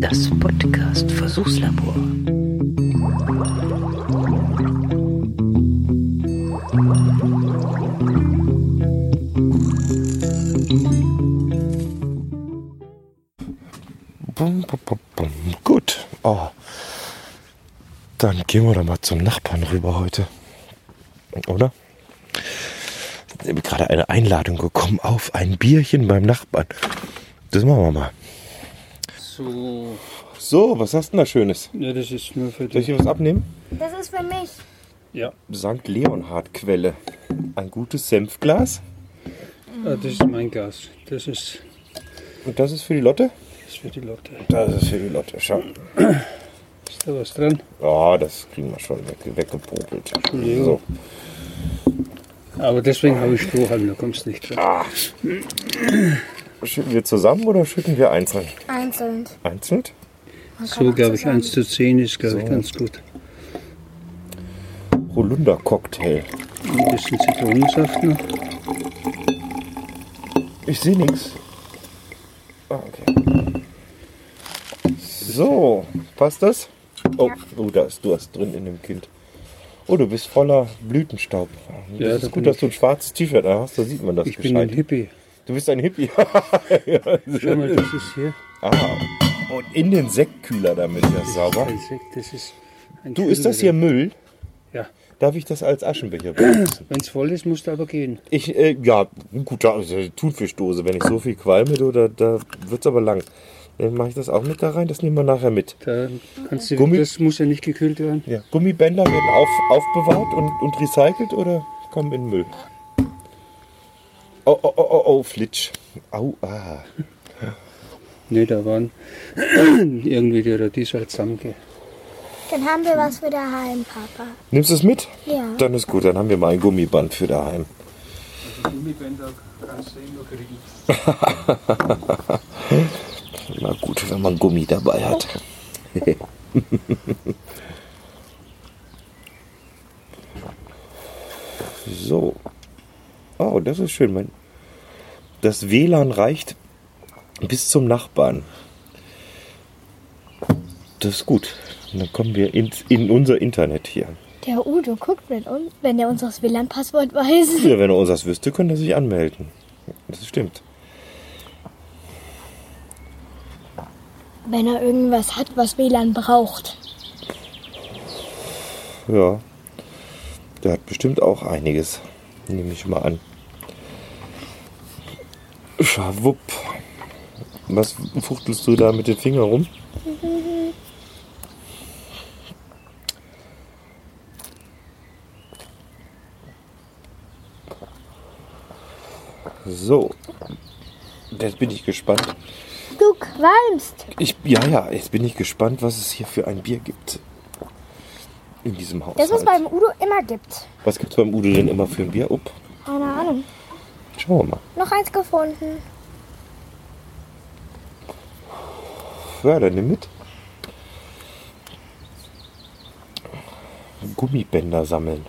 Das Podcast Versuchslabor. Gut. Oh. Dann gehen wir doch mal zum Nachbarn rüber heute. Oder? Ich habe gerade eine Einladung bekommen auf ein Bierchen beim Nachbarn. Das machen wir mal. So, So, was hast du denn da Schönes? ja, das ist nur für Soll ich dich. hier was abnehmen? Das ist für mich. Ja, St. Leonhard Quelle. Ein gutes Senfglas. ah, das ist mein Gas. Das ist, Und das ist für die Lotte? das ist für die Lotte. Das ist für die Lotte. Schau. Ist da was dran? Ja, das kriegen wir schon weg, weggepopelt. Entschuldigung. So. Aber deswegen habe ich Strohhalm, da kommst du nicht dran. Schütten wir zusammen oder schütten wir einzeln? Einzeln. Einzeln? So, glaube ich, zusammen. 1 zu 10 ist, glaube ich, So. ganz gut. Holunder-Cocktail. Ein bisschen Zitronensaft noch. Ich sehe nichts. Ah, okay. So, passt das? Oh, oh, da ist du hast drin in dem Kind. Oh, du bist voller Blütenstaub. Das Ja, ist da gut, dass ich. du ein schwarzes T-Shirt hast, da sieht man das Ich bin ein gescheit. Hippie. Du bist ein Hippie. Schau mal, das ist hier. ah, und in den Sektkühler damit, das ist sauber. Ein Sekt, das ist ein Du, ist das hier. Müll? Ja. Darf ich das als Aschenbecher benutzen? Wenn es voll ist, musst du aber gehen. Ich, äh, ja, gut, ist eine Thunfischdose. Wenn ich so viel qualme, du, da, da wird's aber lang. Dann mache ich das auch mit da rein, das nehmen wir nachher mit. Da kannst du, Gummi- das muss ja nicht gekühlt werden. Ja. Gummibänder werden auf, aufbewahrt und, und recycelt oder kommen in Müll? Oh, oh, oh, oh, oh, Flitsch. Au, ah. Ne, da waren irgendwie die Radies halt zusammenge. Dann haben wir was für daheim, Papa. Nimmst du es mit? Ja. Dann ist gut, dann haben wir mal ein Gummiband für daheim. Gummibänder kannst du immer kriegen. Na gut, wenn man Gummi dabei hat. so. Oh, das ist schön. Mein das WLAN reicht bis zum Nachbarn. Das ist gut. Und dann kommen wir ins, in unser Internet hier. Der Udo guckt, wenn, uns, wenn er uns das WLAN-Passwort weiß. Ja, wenn er uns das wüsste, könnte er sich anmelden. Das stimmt. Wenn er irgendwas hat, was WLAN braucht. Ja. Der hat bestimmt auch einiges. Nehme ich mal an. Schawupp. Was fuchtelst du da mit den Fingern rum? So. Jetzt bin ich gespannt. Du qualmst. Ich, ja, ja, jetzt bin ich gespannt, was es hier für ein Bier gibt. In diesem Haus. Das, was beim Udo immer gibt. Was gibt's beim Udo denn immer für ein Bier? Upp, Keine Ahnung. schauen wir mal. Noch eins gefunden. Ja, dann nimm mit. Gummibänder sammeln.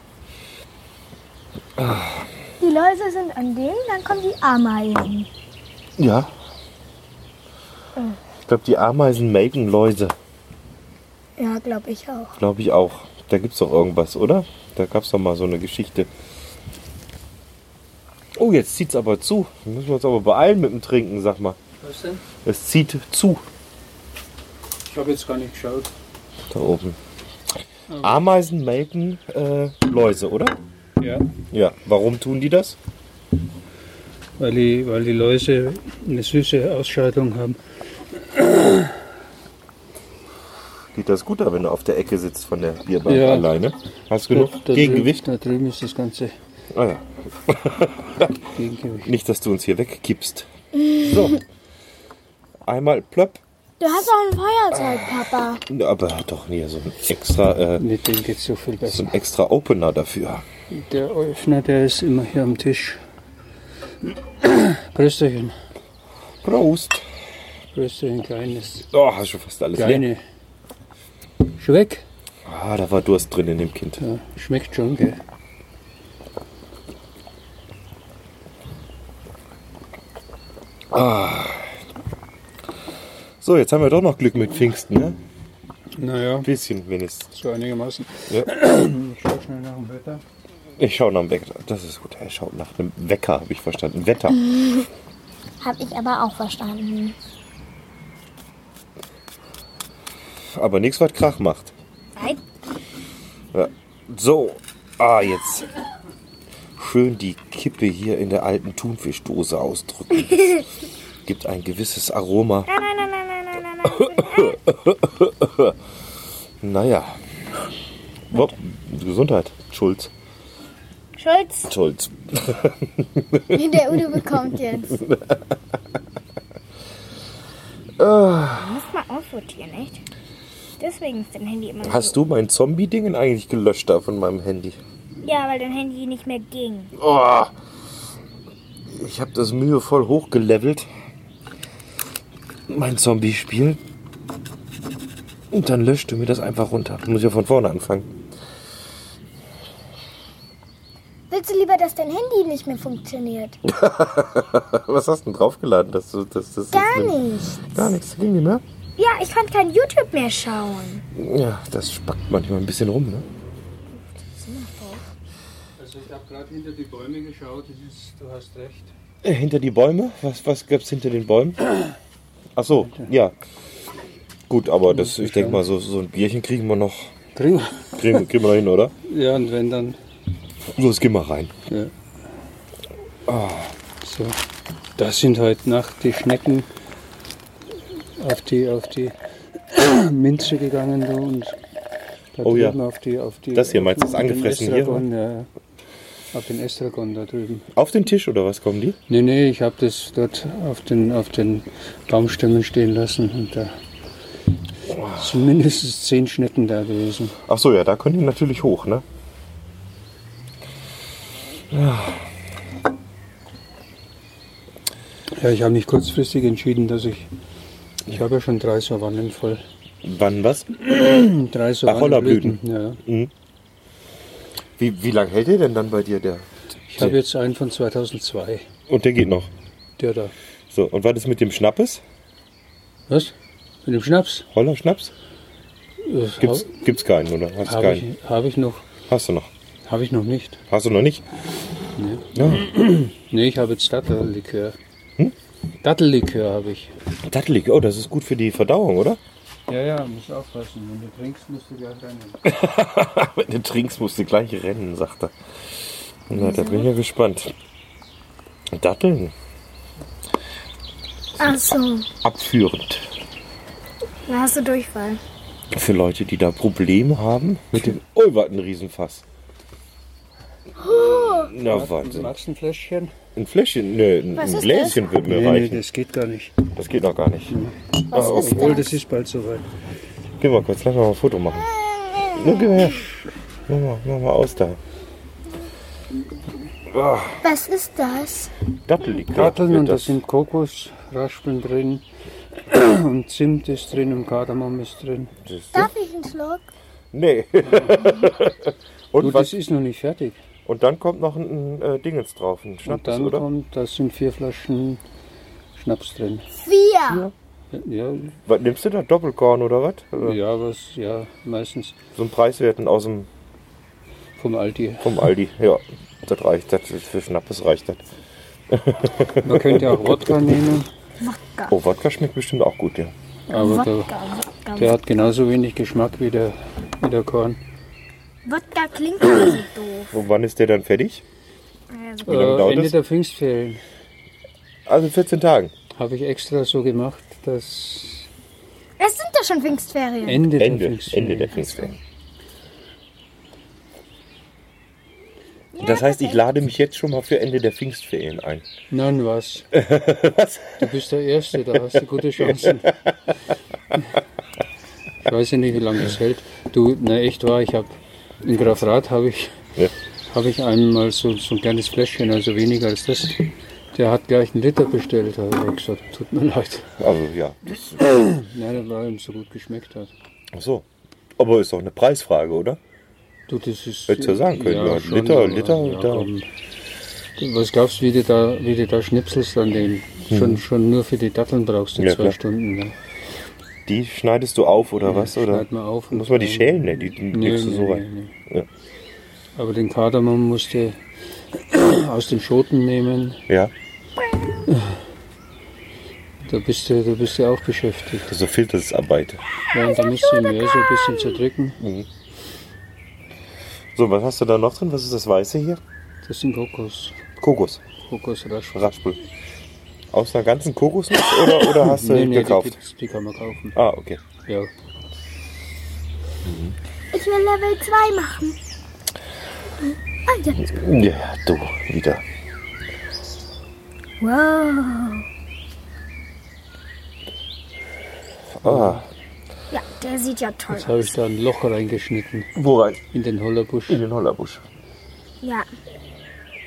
Die Läuse sind an denen, dann kommen die Ameisen. Ja. Ich glaube, die Ameisen melken Läuse. Ja, glaube ich auch. Glaube ich auch. Da gibt's doch irgendwas, oder? Da gab's doch mal so eine Geschichte. Oh, jetzt zieht's aber zu. Wir müssen uns aber beeilen mit dem Trinken, sag mal. Was denn? Es zieht zu. Ich habe jetzt gar nicht geschaut. Da oben. Ameisen melken äh, Läuse, oder? Ja, Ja. Warum tun die das? weil die, weil die Läuse eine süße Ausscheidung haben. Geht das gut, wenn du auf der Ecke sitzt von der Bierbank Ja. alleine? Hast du genug Da- da Gegengewicht? Drüben, da drüben ist das ganze Ah ja. Gegengewicht. Nicht, dass du uns hier wegkippst. So. Einmal plopp. Du hast auch ein Feuerzeug, Papa. Aber doch hier so ein extra, äh, Mit dem geht so viel so besser. ein extra Opener dafür. Der Öffner, der ist immer hier am Tisch. Brösterchen. Prost. Brösterchen, kleines. Oh, hast schon fast alles leer. Kleine. Schon weg? Ah, da war Durst drin in dem Kind. Ja, schmeckt schon, gell? So, jetzt haben wir doch noch Glück mit Pfingsten, ne? Naja, Ein bisschen wenigstens. so einigermaßen. Ja. Ich schau schnell nach dem Wetter. Ich schaue nach dem Wecker. Das ist gut. Er schaut nach dem Wecker, habe ich verstanden. Wetter. Hab ich aber auch verstanden. Aber nichts, was Krach macht. Nein. Ja. So. Ah, jetzt. Schön die Kippe hier in der alten Thunfischdose ausdrücken. Das gibt ein gewisses Aroma. Nein, nein, nein, nein, nein, nein, nein. Naja. Oh, Gesundheit. Schulz. Schulz, Schulz. der Udo bekommt jetzt. Muss mal aussortieren, echt? Deswegen ist dein Handy immer Hast du mein Zombie-Ding eigentlich gelöscht da von meinem Handy? Ja, weil dein Handy nicht mehr ging. Oh, ich habe das mühevoll hochgelevelt. Mein Zombie-Spiel. Und dann löscht du mir das einfach runter. Muss ich ja von vorne anfangen. Willst du lieber, dass dein Handy nicht mehr funktioniert? Was hast du denn draufgeladen? Dass du, dass, das Gar nicht. Gar nichts. Ging nicht mehr? Ja, ich konnte kein YouTube mehr schauen. Ja, das spackt manchmal ein bisschen rum, ne? Also ich habe gerade hinter die Bäume geschaut, das ist, du hast recht. Äh, hinter die Bäume? Was, was gab's hinter den Bäumen? Ach so, ja. Gut, aber das, ich denke mal, so, so ein Bierchen kriegen wir noch. Kriegen Kriegen, kriegen wir noch hin, oder? Ja, und wenn dann. Los, geh mal rein. Ja. So. Das sind heute Nacht die Schnecken auf die, auf die Minze gegangen du, und da Oh ja. drüben auf die, auf die. Das hier, meinst du, das angefressen hier, Ja, auf den Estragon da drüben. Auf den Tisch oder was kommen die? Nee, nee, ich habe das dort auf den, auf den Baumstämmen stehen lassen und da sind mindestens zehn Schnecken da gewesen. Ach so, ja, da können die natürlich hoch, ne? Ja, ich habe mich kurzfristig entschieden, dass ich. Ich habe ja schon drei Savannen voll. Wann was? Drei. Savannenblüten. Ja. Wie, wie lange hält der denn dann bei dir, der? Ich habe jetzt einen von 2002. Und der geht noch. Der da. So, und was ist mit dem Schnappes? Was? Mit dem Schnaps? Holler Schnaps? Äh, Gibt's, gibt's keinen, oder? Hast du Habe keinen? ich, hab ich noch. Hast du noch? Habe ich noch nicht. Hast du noch nicht? Nee. Ja. Nee, ich habe jetzt Dattellikör. Dattellikör habe ich. Dattelig, oh, das ist gut für die Verdauung, oder? Ja, ja, musst aufpassen. Wenn du trinkst, musst du gleich rennen. Wenn du trinkst, musst du gleich rennen, sagt er. Na, da bin ich ja gespannt. Datteln, Ach so, abführend. dann hast du Durchfall. Für Leute, die da Probleme haben mit dem... Oh, was ein Riesenfass. Na, warte. Magst du ein Fläschchen? Ein Fläschchen, ne, ein Was ist Gläschen wird mir Nee, nee, reichen. das geht gar nicht. Das geht noch gar nicht. Was Oh, ist Obwohl, das? das ist bald soweit. Geh mal kurz, lass mal ein Foto machen. Nur geh mal her. Mach mal, mach mal aus da. Ah, Was ist das? Dattellikör. Datteln wird und da das. sind Kokosraspeln drin. Und Zimt ist drin und Kardamom ist drin. Darf ich einen Schluck? Nee. Du, und, was, das ist noch nicht fertig. Und dann kommt noch ein, ein äh, Dingens drauf, ein Und Schnaps, dann oder? kommt, da sind vier Flaschen Schnaps drin. Vier. Ja, Was nimmst du da? Doppelkorn oder was? Oder ja, was, ja, meistens So ein Preiswerten aus dem vom Aldi. vom Aldi. Ja, das reicht. Das ist für Schnappes reicht das. Man könnte auch Wodka nehmen, Wodka. Oh, Wodka schmeckt bestimmt auch gut, ja. aber der, Wodka, Wodka. der hat genauso wenig Geschmack wie der, wie der Korn. Wodka klingt so doof. Und wann ist der dann fertig? Also, Wie lange Äh, dauert Ende das? der Pfingstferien Also 14 Tagen. habe ich extra so gemacht, dass es sind doch schon Pfingstferien. Ende, der Ende, Pfingstferien. Ende der Pfingstferien. Das heißt, ich lade mich jetzt schon mal für Ende der Pfingstferien ein. Nein, was? Was? Du bist der Erste, da hast du gute Chancen. Ich weiß ja nicht, wie lange das hält. Du, na echt wahr, ich habe in Grafrath habe ich, Ja. habe ich einmal so, so ein kleines Fläschchen, also weniger als das. Der hat gleich einen Liter bestellt, habe ich gesagt, tut mir leid. Also ja. Das, Nein, weil ihm so gut geschmeckt hat. ach so. Aber ist doch eine Preisfrage, oder? Du, das ist. Hättest du sagen können, ja, schon, Liter, Liter, ja, da. komm. Was glaubst du, wie du da, wie du da schnipselst an den? Schon, schon nur für die Datteln brauchst du Ja, zwei klar. Stunden. Ne? Die schneidest du auf oder was? Oder Schneid mal auf. muss man die schälen? Ne, die Nee, legst du so nee, rein. nee, nee. Ja. Aber den Kardamom musst du aus den Schoten nehmen. Ja, Da bist du, da bist du auch beschäftigt. das ist so Filtersarbeit. Ja, und dann musst du mehr so ein bisschen zerdrücken. So, was hast du da noch drin? Was ist das Weiße hier? Das sind Kokos. Kokos, Kokosraspel. Raspel. Aus einer ganzen Kokosnuss oder, oder hast du Nee, nee, die, gekauft? gibt's, die kann man kaufen. Ah, okay. Ja. Ich will Level 2 machen. Ah, ja. Ja, du, wieder. Wow. Ah, Ja, der sieht ja toll Jetzt habe aus. ich da ein Loch reingeschnitten wo rein? in den Hollerbusch. In den Hollerbusch. Ja.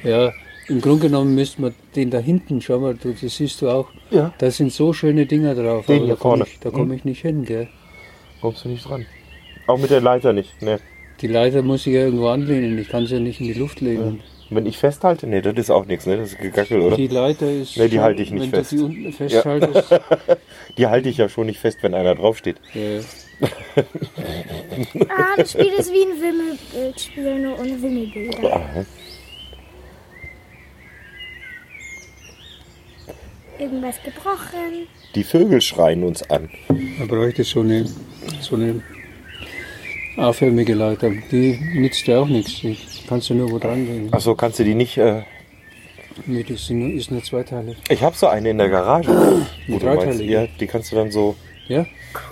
Ja, im Grunde genommen müsste man den da hinten, schau mal, du, das siehst du auch. Ja. Da sind so schöne Dinger drauf. Den hier da komme vorne. ich, da komm ich nicht hin, gell? Kommst du nicht dran? Auch mit der Leiter nicht, ne? Die Leiter muss ich ja irgendwo anlehnen. Ich kann sie ja nicht in die Luft legen. Wenn ich festhalte, ne, das ist auch nichts, ne? Das ist Gegackel, oder? Die Leiter ist. Nee, die halte ich nicht wenn fest. du die unten festhaltest. Die halte ich ja schon nicht fest, wenn einer draufsteht. Ja. Ah, das Spiel ist wie ein Wimmelbildspiel, nur ohne Wimmelbilder. Irgendwas gebrochen. Die Vögel schreien uns an. Man bräuchte so eine, so eine A-förmige Leiter. Die nützt ja auch nichts. Die kannst du nur wo dran legen. Achso, kannst du die nicht. Äh Nee, die ist nur, ist nur zweiteilig. ich habe so eine in der Garage. Meinst, dreiteilige? ja, die kannst du dann so. Ja? Cool,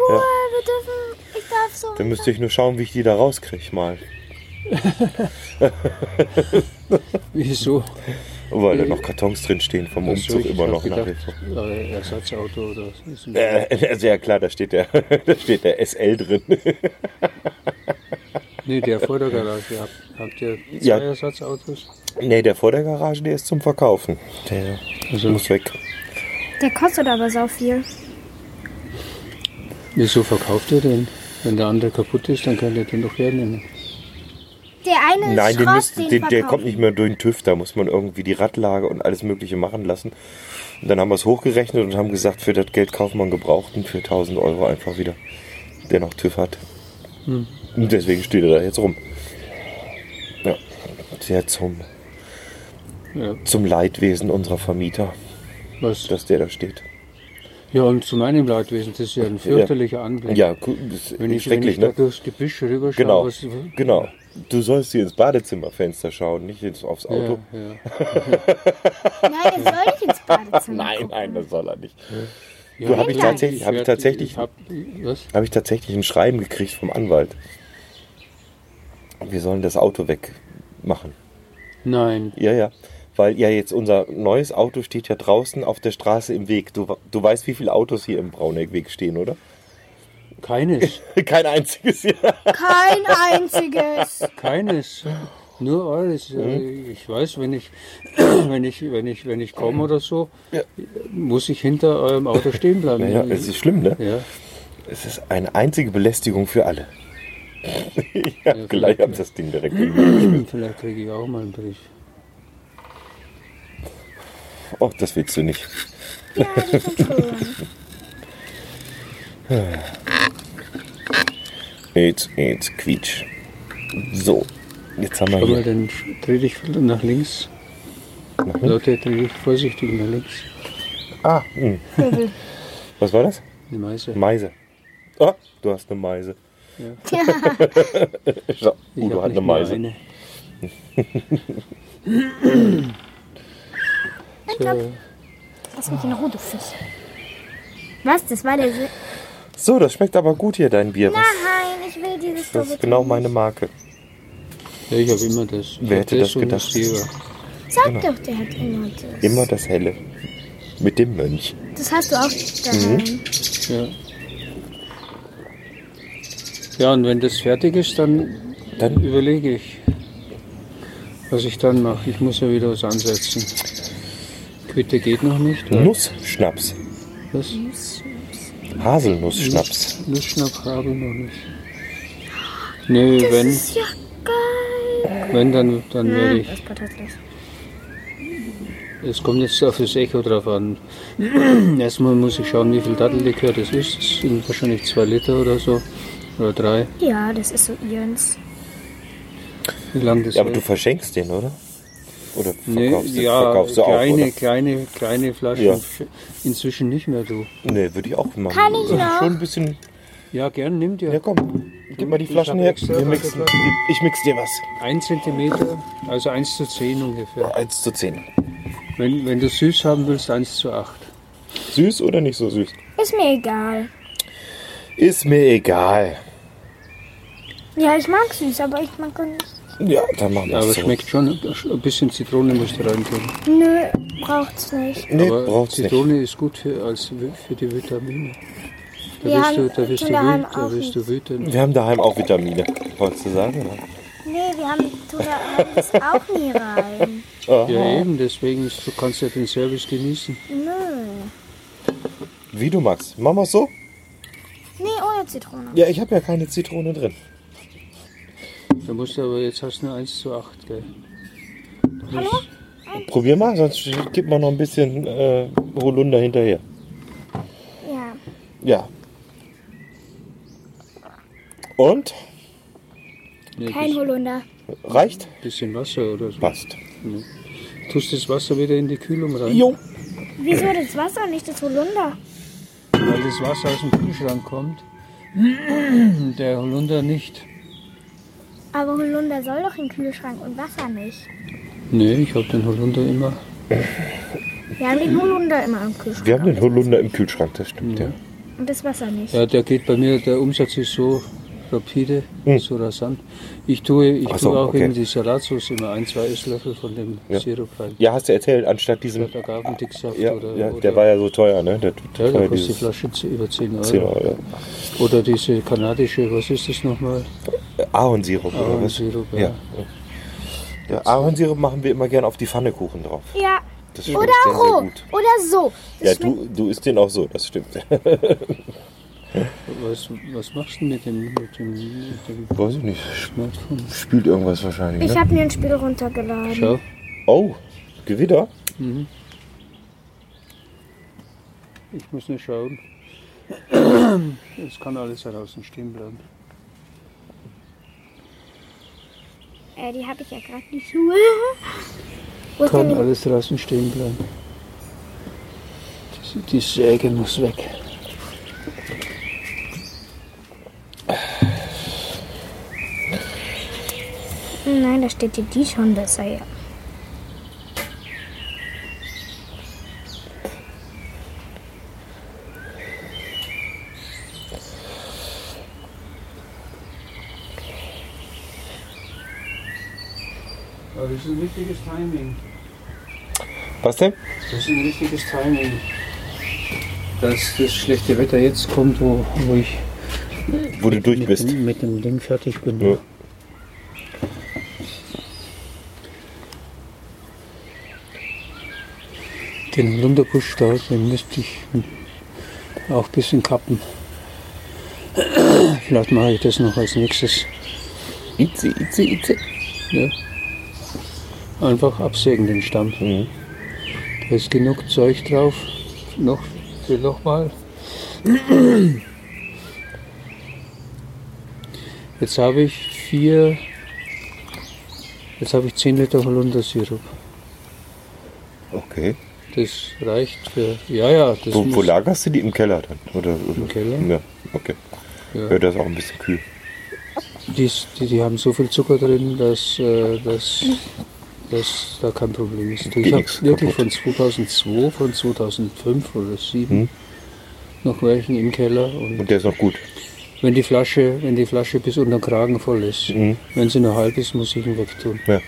wir dürfen. Ich darf so. Dann müsste ich nur schauen, wie ich die da rauskriege mal. Wieso? Weil da noch Kartons drin stehen vom so, Umzug immer noch nach wie gedacht, vor. äh, Ersatzauto oder Äh, also ja klar, da steht der, da steht der SL drin. Nee, der vor der Garage. Habt, habt ihr zwei Ja. Ersatzautos? nee, der vor der Garage, der ist zum Verkaufen. Der Also, muss weg. Der kostet aber so viel. wieso verkauft ihr den? Wenn der andere kaputt ist, dann könnt ihr den doch hernehmen. Der eine ist Nein, den Schrott, müsst, den den, der kommt nicht mehr durch den TÜV. Da muss man irgendwie die Radlage und alles Mögliche machen lassen. Und dann haben wir es hochgerechnet und haben gesagt, für das Geld kaufen wir einen Gebrauchten für 1000 Euro einfach wieder, der noch TÜV hat. Hm. Und deswegen steht er da jetzt rum. Ja, sehr zum, Ja, zum Leidwesen unserer Vermieter, was? dass der da steht. ja, und zu meinem Leidwesen, das ist ja ein fürchterlicher Anblick. Ja, das ist Wenn ich, wenn schrecklich, ich da ne? durchs Gebüsch rüberschaue, Genau, was, genau. Du sollst hier ins Badezimmerfenster schauen, nicht ins, aufs Auto. Ja, ja. Nein, er soll nicht ins Badezimmer. Nein, gucken. nein, das soll er nicht. Ja, Du, hab ich ich tatsächlich- hab ich tatsächlich- Ich hab, habe ich tatsächlich ein Schreiben gekriegt vom Anwalt. Wir sollen das Auto wegmachen. Nein. Ja, ja. Weil ja jetzt unser neues Auto steht ja draußen auf der Straße im Weg. Du, du weißt, wie viele Autos hier im Brauneckweg stehen, oder? Keines. Kein einziges hier. Kein einziges. Keines. Nur eures. Äh, Ich weiß, wenn ich, wenn ich, wenn ich, wenn ich komme oder so, Ja. muss ich hinter eurem Auto stehen bleiben. Naja, es ist schlimm, ne? ja. Es ist eine einzige Belästigung für alle. ja, gleich hab das Ding direkt. Vielleicht kriege ich auch mal einen Brief. Oh, das willst du nicht. Ja, die sind schön. Jetzt, jetzt, quietsch. So, jetzt haben wir Aber hier. dann dreh dich nach links. Leute, dreh dich vorsichtig nach links. Ah, hm. Was war das? Die Meise. Meise. Oh, du hast eine Meise. Ja. Schau, Udo hab hat nicht eine Meise. eine. so, Was mit den roten Füßen? Was? Das war der. Si So, das schmeckt aber gut hier, dein Bier. Was, Nein, ich will dieses das ist genau meine Marke. ja, ich habe immer das. Wer hätte das gedacht? Sag doch, der hat immer das. Immer das Helle. Mit dem Mönch. Das hast du auch daheim. Ja. Ja, und wenn das fertig ist, dann Dann überlege ich, was ich dann mache. Ich muss ja wieder was ansetzen. Quitte geht noch nicht. weil- Nussschnaps. Was? Haselnussschnaps. Nussschnaps habe ich noch nicht. Nee, wenn, Das ist ja geil. wenn dann, dann werde ich. Es kommt jetzt auf das Echo drauf an. Erstmal muss ich schauen, wie viel Dattellikör das ist. Das sind wahrscheinlich zwei Liter oder so. Oder drei. Ja, das ist so Jens. Wie lang das Ja, aber du verschenkst den, oder? Oder Nee, verkaufst, du- ja, verkaufst du auch, kleine, oder? kleine, kleine Flaschen. Ja. Inzwischen nicht mehr, du. Nee, würde ich auch machen. Kann ich ist noch? Schon ein bisschen... Ja, gern, nimm dir. Ja, komm. Gib mal die Flaschen her. Wir mixen, ich mix dir was. Ein Zentimeter, also 1 zu 10 ungefähr. 1 zu 10. Wenn, wenn du süß haben willst, 1 zu 8. Süß oder nicht so süß? Ist mir egal. Ist mir egal. Ja, ich mag süß, aber ich mag auch nicht. Ja, dann machen wir Aber es so. schmeckt schon, ein bisschen Zitrone musst du reintun. Nö, braucht's nicht. Nee, Aber braucht's nicht. Zitrone ist gut für, als, für die Vitamine. Da Wir wirst haben du, da wirst du, Kinder haben wüt, da wirst du wütend. Wir haben daheim auch Vitamine. Wolltest du sagen? oder? Nee, wir haben tun da das auch nie rein. Aha. Ja, eben, deswegen ist, du kannst ja den Service genießen. Nö. Wie du magst. Machen wir so? Nee, ohne Zitrone. Ja, ich habe ja keine Zitrone drin. Da musst du aber, jetzt hast du eine 1 zu 8, gell? Hallo? Probier mal, sonst gib mal noch ein bisschen äh, Holunder hinterher. Ja. Ja. Und? Nee, Kein Holunder. Reicht? bisschen Wasser oder so. Passt. Tust das Wasser wieder in die Kühlung rein. Jo. Wieso das Wasser, nicht das Holunder? Weil das Wasser aus dem Kühlschrank kommt. Der Holunder nicht. Aber Holunder soll doch in den Kühlschrank und Wasser nicht. Nee, ich habe den Holunder immer. Wir haben den Holunder immer im Kühlschrank. Wir haben den Holunder im Kühlschrank, das stimmt, ja. Und das Wasser nicht. Ja, der geht bei mir, der Umsatz ist so rapide, so rasant. Ich tue, ich Hm. Ach so, tue auch okay. in die Salatsauce immer ein, zwei Esslöffel von dem Ja. Sirup rein. Ja, hast du erzählt, anstatt diesem. Statt Agavendicksaft Ja, oder, ja, oder der war ja so teuer, ne? Der, ja, da kostet die Flasche zu- über 10 Euro. 10 Euro. Oder diese kanadische, was ist das nochmal? Ja. Ahornsirup oder was? Ahornsirup, ja. Ja. ja. Ahornsirup machen wir immer gern auf die Pfannekuchen drauf. Ja. Das Oder sehr, sehr roh. gut. Oder so. Das Ja, du, du isst den auch so, das stimmt. Was, was machst du mit dem, mit dem, mit dem Weiß ich nicht. Smartphone? Spielt irgendwas wahrscheinlich, Ich ne? habe mir ein Spiel runtergeladen. Schau. Oh, Gewitter? Mhm. Ich muss nur schauen. Es kann alles draußen stehen bleiben. Äh, die habe ich ja gerade Schuhe. Wo die? alles draußen stehen bleiben. Die, die Säge muss weg. Nein, da steht dir die schon besser, ja. Das ist ein richtiges Timing. Was denn? Das ist ein richtiges Timing. Dass das schlechte Wetter jetzt kommt, wo, wo ich Wo du durch mit, bist. Dem, mit dem Ding fertig bin. Ja. Den Lunderbusch da, den müsste ich auch ein bisschen kappen. Vielleicht mache ich das noch als nächstes. Itze, itze, itze. Ja. Einfach absägen den Stamm. Mhm. Da ist genug Zeug drauf. Noch, will noch mal. Jetzt habe ich vier, jetzt habe ich 10 Liter Holundersirup. Okay. Das reicht für, ja, ja, das Wo, wo lagerst du die? Im Keller dann? Oder, oder? im Keller. Ja, okay. Ja. Ja, das ist auch ein bisschen kühl. Die, die, die haben so viel Zucker drin, dass, äh, dass, dass da kein Problem ist. Ich habe wirklich kaputt. von 2002, von 2005 oder 2007 Hm. noch welchen im Keller. Und Und der ist noch gut. wenn die Flasche, wenn die Flasche bis unter den Kragen voll ist, Mhm. wenn sie nur halb ist, muss ich ihn wegtun. Ja.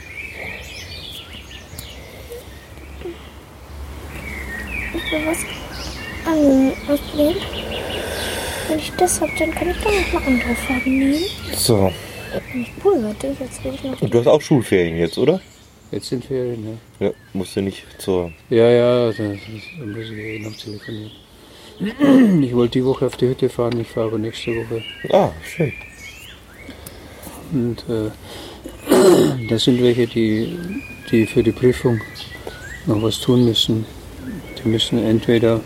Ich will was an- ausprobieren. Wenn ich das habe, dann kann ich doch noch mal andere Farben nehmen. So. Ich Pulver durch, jetzt will ich noch. Und du hast auch Schulferien jetzt, oder? Jetzt sind Ferien, ja. Ja. Musst du nicht zur. Ja, ja, da, da muss ich eh noch telefonieren. Ich wollte die Woche auf die Hütte fahren, ich fahre aber nächste Woche. Ah, schön. Und äh, das sind welche, die, die für die Prüfung noch was tun müssen. Die müssen entweder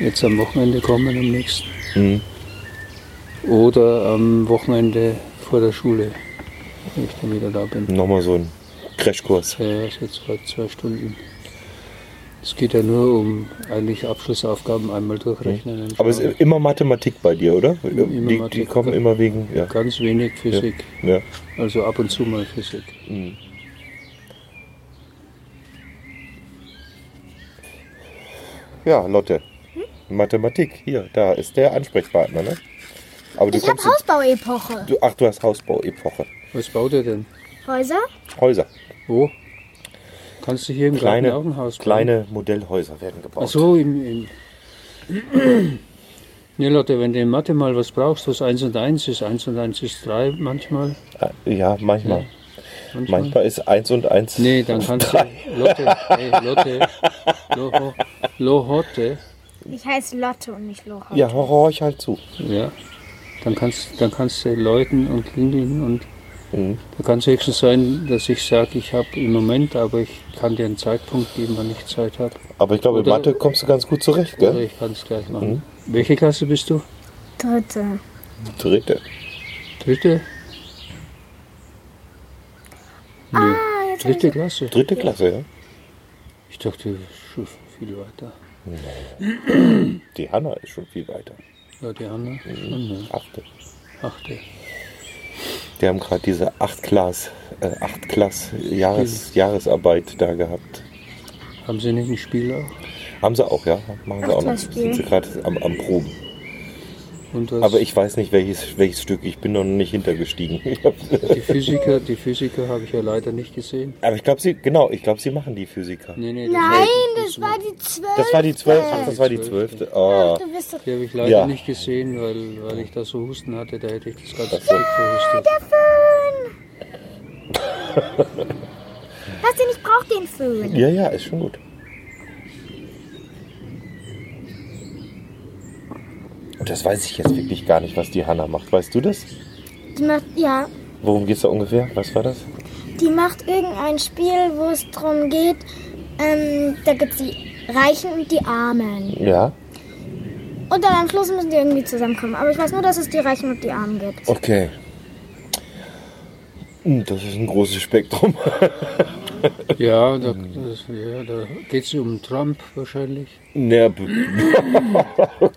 jetzt am Wochenende kommen, am nächsten, Mhm. oder am Wochenende vor der Schule, wenn ich dann wieder da bin. Nochmal so ein Crashkurs. Ja, ist jetzt zwei, zwei Stunden. Es geht ja nur um eigentlich Abschlussaufgaben einmal durchrechnen. und Aber es ist immer Mathematik bei dir, oder? Immer die, die kommen immer wegen. Ja. ganz wenig Physik, ja. also ab und zu mal Physik. Mhm. Ja, Lotte. Mathematik, hier, da ist der Ansprechpartner, ne? Aber du Ich habe. Hausbauepoche. Du, ach, du hast Hausbau-Epoche. Was baut er denn? Häuser? Häuser. Wo? Kannst du hier im Kleine, Garten auch ein Haus bauen? kleine Modellhäuser werden gebaut. Ach so, im, im Nee, Lotte, wenn du in Mathe mal was brauchst, was 1 und 1 ist, 1 und 1 ist 3 manchmal. Ah, Ja, manchmal. manchmal. Manchmal ist eins und eins. Nee, dann kannst du. Lotte, hey, Lotte, Loho, Lohotte, Ich heiße Lotte und nicht Loche. Ja, horch halt zu. ja. Dann kannst, dann kannst du läuten und klingeln und Mhm. da kann es höchstens sein, dass ich sage, ich habe im Moment, aber ich kann dir einen Zeitpunkt geben, wann ich Zeit habe. Aber ich glaube, in Oder- Mathe kommst du ganz gut zurecht, Oder gell? ich kann es gleich machen. Welche Klasse bist du? Dritte. Dritte. Dritte? Nee, Ah, dritte Klasse. Dritte Klasse, ja. Ich dachte, schon viel weiter. Die Hanna ist schon viel weiter. Ja, die Hanna schon, ne? Achte. Achte. Die haben gerade diese 8 Klass, äh, 8 Klass Jahres, Jahresarbeit da gehabt. Haben sie nicht ein Spiel auch? Haben sie auch, ja. Machen sie auch noch. Sind sie gerade am, am Proben. Aber ich weiß nicht, welches, welches Stück. Ich bin noch nicht hintergestiegen. Die Physiker, die Physiker habe ich ja leider nicht gesehen. Aber ich glaube, sie, genau, ich glaube, sie machen die Physiker. Nee, nee, das Nein, das war die zwölfte. Das war die zwölfte. Ach, das war die zwölfte. Oh. Die habe ich leider Ja. nicht gesehen, weil, weil ich da so Husten hatte, da hätte ich das ganze. Stück verhustet. der Föhn. Was denn? Ich brauch den Föhn. Ja, ja, ist schon gut. Und das weiß ich jetzt wirklich gar nicht, was die Hanna macht. Weißt du das? Die macht, ja, Worum geht's da ungefähr? Was war das? die macht irgendein Spiel, wo es darum geht, ähm, da gibt's die Reichen und die Armen. Ja. Und dann am Schluss müssen die irgendwie zusammenkommen. Aber ich weiß nur, dass es die Reichen und die Armen gibt. Okay. Hm, Das ist ein großes Spektrum. Ja, da, das, ja, da geht es um Trump wahrscheinlich. Ja, oh.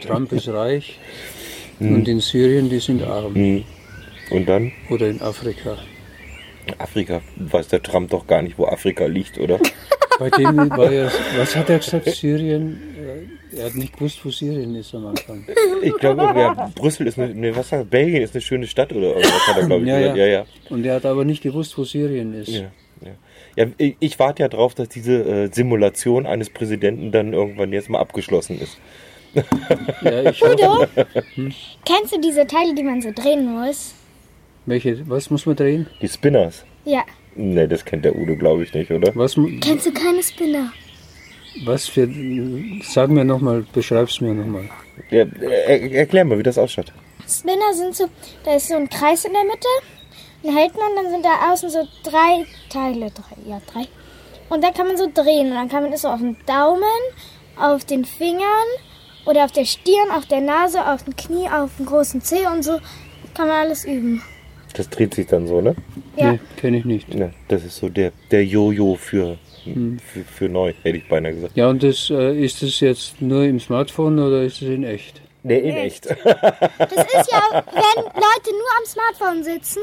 Trump ist reich und in Syrien, die sind arm. Hm. Und dann? Oder in Afrika. Afrika. Weiß der Trump doch gar nicht, wo Afrika liegt, oder? Bei dem war ja, was hat er gesagt, Syrien? Äh, Er hat nicht gewusst, wo Syrien ist am Anfang. Ich glaube, ja, Brüssel ist eine, nee, was sagt, Belgien ist eine schöne Stadt oder irgendwas hat er, glaube ich, Ja, gesagt. ja. Ja, ja. Und er hat aber nicht gewusst, wo Syrien ist. Ja, ja. ich, ich warte ja drauf, dass diese äh, Simulation eines Präsidenten dann irgendwann jetzt mal abgeschlossen ist. Ja, ich hoffe, Kennst du diese Teile, die man so drehen muss? welche, was muss man drehen? Die Spinners. Ja. Nee, das kennt der Udo, glaube ich nicht, oder? Was, Kennst du keine Spinner? was für, sag mir nochmal, beschreib's mir nochmal. Ja, er, erklär mal, wie das ausschaut. Spinner sind so, da ist so ein Kreis in der Mitte. Den hält man, dann sind da außen so drei Teile, drei, ja drei. Und dann kann man so drehen und dann kann man das so auf den Daumen, auf den Fingern oder auf der Stirn, auf der Nase, auf dem Knie, auf dem großen Zeh und so kann man alles üben. Das dreht sich dann so, ne? Ja. Nee, kenne ich nicht. Ja, das ist so der, der Jojo für, für, für neu, hätte ich beinahe gesagt. Ja, und das, äh, ist das jetzt nur im Smartphone oder ist es in echt? Nee, in echt. Das ist ja, wenn Leute nur am Smartphone sitzen,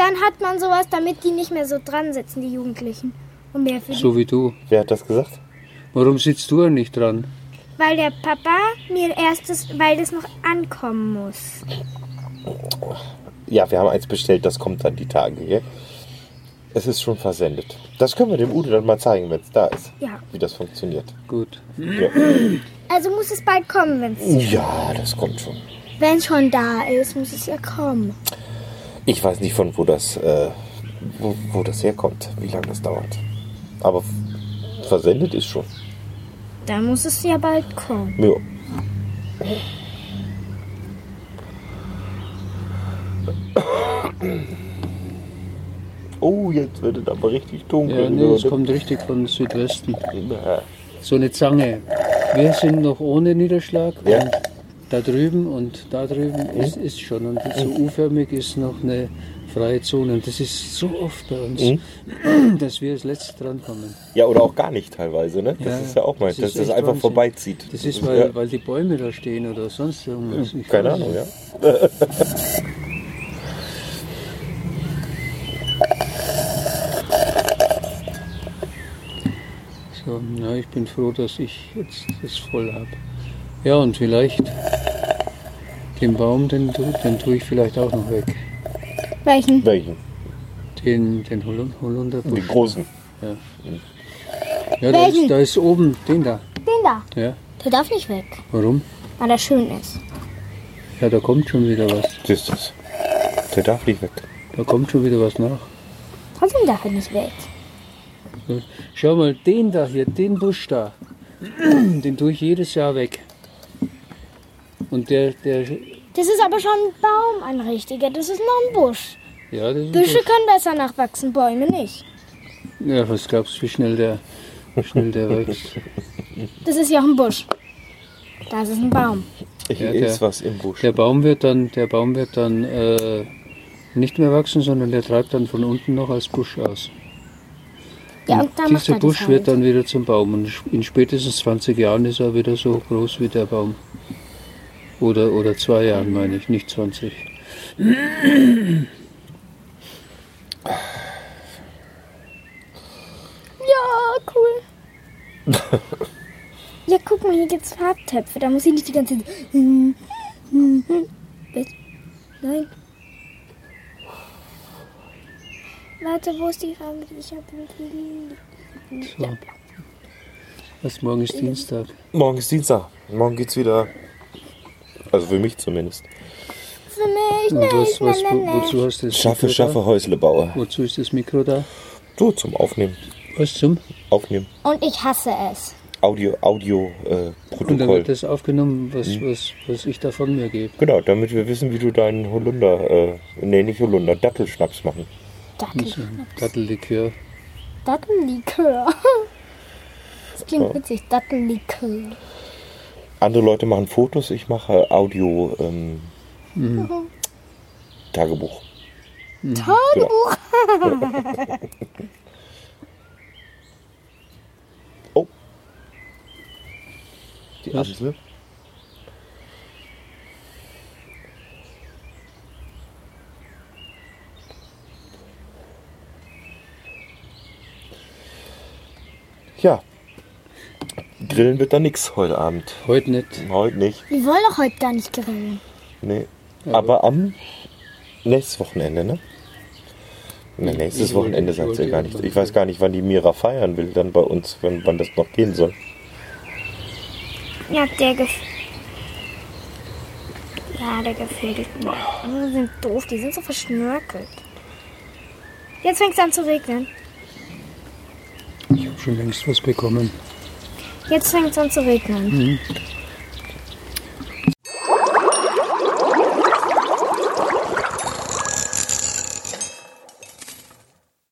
dann hat man sowas, damit die nicht mehr so dran sitzen, die Jugendlichen. Und mehr für die. So wie du. Wer hat das gesagt? Warum sitzt du ja nicht dran? Weil der Papa mir erstes, weil das noch ankommen muss. Ja, wir haben eins bestellt, das kommt dann die Tage, gell? Es ist schon versendet. Das können wir dem Udo dann mal zeigen, wenn es da ist. Ja. Wie das funktioniert. Gut. Ja. Also muss es bald kommen, wenn es ja, das kommt schon. wenn schon da ist, muss es ja kommen. Ich weiß nicht, von wo das, äh, wo, wo das herkommt, wie lange das dauert. Aber versendet ist schon. Dann muss es ja bald kommen. Ja. Oh, jetzt wird es aber richtig dunkel. Ja, nee, es kommt richtig von Südwesten. So eine Zange. Wir sind noch ohne Niederschlag. Ja. Und da drüben und da drüben ist, ist schon. Und so U-förmig ist noch eine freie Zone. Und das ist so oft bei uns, Mhm. dass wir als Letzte drankommen. ja, oder auch gar nicht teilweise, ne? Das Ja, ist ja auch mal, das dass das einfach Wahnsinn. vorbeizieht. Das ist, weil, ja, weil die Bäume da stehen oder sonst irgendwas. Ich keine Ahnung, nicht. ja. So, ja, ich bin froh, dass ich jetzt das voll habe. Ja, und vielleicht den Baum, den, tu- den tue ich vielleicht auch noch weg. Welchen? Welchen? Den, den Holun- Holunderbusch. Den großen. Ja, da Welchen? ist, da ist oben, den da. Den da. Ja, Der darf nicht weg, warum? weil er schön ist. Ja, da kommt schon wieder was. Das ist das. Der darf nicht weg. Da kommt schon wieder was nach. Trotzdem darf er nicht weg. Schau mal, den da hier, den Busch da, den tue ich jedes Jahr weg. Und der, der, Das ist aber schon ein Baum, ein richtiger. Das ist noch ein Busch. ja, das ist Büsche Busch. können besser nachwachsen, Bäume nicht. Ja, was glaubst du, wie schnell der, wie schnell der wächst? Das ist ja auch ein Busch. Das ist ein Baum. Hier Ja, ist der- was im Busch. Der Baum wird dann, der Baum wird dann äh, nicht mehr wachsen, sondern der treibt dann von unten noch als Busch aus. Ja, und dann macht Dieser er Busch wird halt. dann wieder zum Baum und in spätestens 20 Jahren ist er wieder so groß wie der Baum. Oder, oder zwei Jahren meine ich, nicht 20. Ja, cool. ja, guck mal, hier gibt's Farbtöpfe. Da muss ich nicht die ganze Zeit. Nein. Warte, wo ist die Farbe, die ich habe? So. Was, morgen ist Dienstag. Morgen ist Dienstag. Morgen geht's wieder. Also für mich zumindest. Für mich nicht. was, was, wo, wozu hast du das Schaffe, Mikro schaffe, Häusle baue. Da? Wozu ist das Mikro da? So, zum Aufnehmen. Was zum? Aufnehmen. Und ich hasse es. Audio, Audio, äh, Und dann Protokoll. wird das aufgenommen, was, Mhm. was, was ich da von mir gebe. Genau, damit wir wissen, wie du deinen Holunder, äh, nee, nicht Holunder, Dattelschnaps machen. Dattel, Dattellikör. Dattellikör. Das klingt Ja. witzig. Dattellikör. Andere Leute machen Fotos, ich mache Audio, ähm, Tagebuch. Tagebuch. Oh. Die? Amsel. Ja. Grillen wird da nix heute Abend. Heute nicht. Heute nicht. Wir wollen doch heute gar nicht grillen. Nee. Aber am nächstes Wochenende, ne? Ne, nächstes Wochenende sagt sie gar nicht. Ich weiß gar nicht, wann die Mira feiern will, dann bei uns, wenn, wann das noch gehen soll. Ja, der gefällt. Ja, der gefällt mir. Andere sind doof, die sind so verschnörkelt. Jetzt fängt es an zu regnen. Ich habe schon längst was bekommen. Jetzt fängt es an zu regnen.